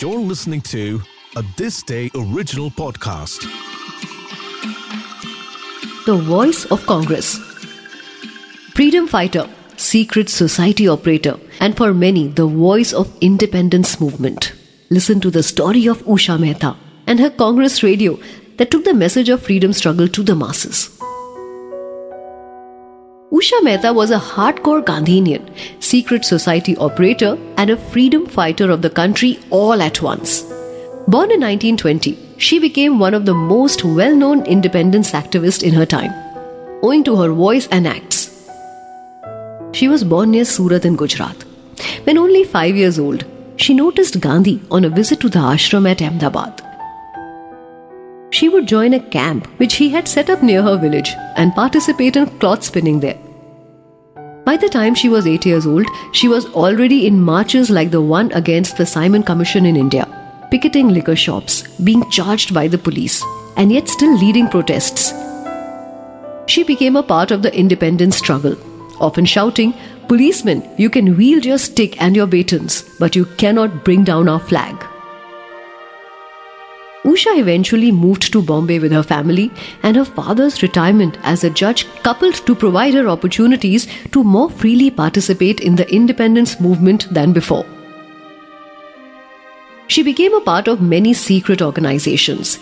You're listening to a This Day original podcast. The Voice of Congress. Freedom fighter, secret society operator, and for many, the voice of independence movement. Listen to the story of Usha Mehta and her Congress radio that took the message of freedom struggle to the masses. Usha Mehta was a hardcore Gandhian, secret society operator, and a freedom fighter of the country all at once. Born in 1920, she became one of the most well known independence activists in her time, owing to her voice and acts. She was born near Surat in Gujarat. When only five years old, she noticed Gandhi on a visit to the ashram at Ahmedabad. She would join a camp which he had set up near her village and participate in cloth spinning there. By the time she was 8 years old, she was already in marches like the one against the Simon Commission in India, picketing liquor shops, being charged by the police, and yet still leading protests. She became a part of the independence struggle, often shouting, Policemen, you can wield your stick and your batons, but you cannot bring down our flag. Usha eventually moved to Bombay with her family, and her father's retirement as a judge coupled to provide her opportunities to more freely participate in the independence movement than before. She became a part of many secret organizations,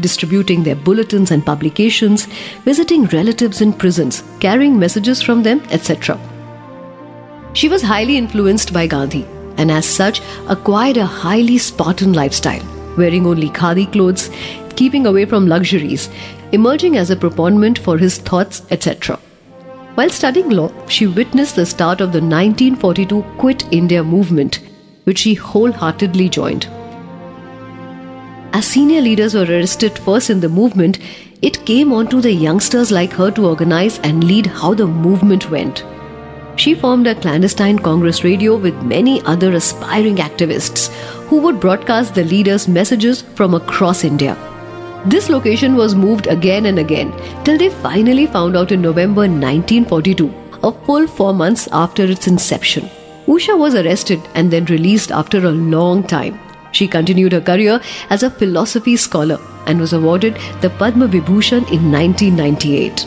distributing their bulletins and publications, visiting relatives in prisons, carrying messages from them, etc. She was highly influenced by Gandhi and, as such, acquired a highly Spartan lifestyle wearing only khadi clothes, keeping away from luxuries, emerging as a proponent for his thoughts, etc. While studying law, she witnessed the start of the 1942 Quit India movement, which she wholeheartedly joined. As senior leaders were arrested first in the movement, it came on to the youngsters like her to organize and lead how the movement went. She formed a clandestine Congress radio with many other aspiring activists who would broadcast the leaders' messages from across India. This location was moved again and again till they finally found out in November 1942, a full four months after its inception. Usha was arrested and then released after a long time. She continued her career as a philosophy scholar and was awarded the Padma Vibhushan in 1998.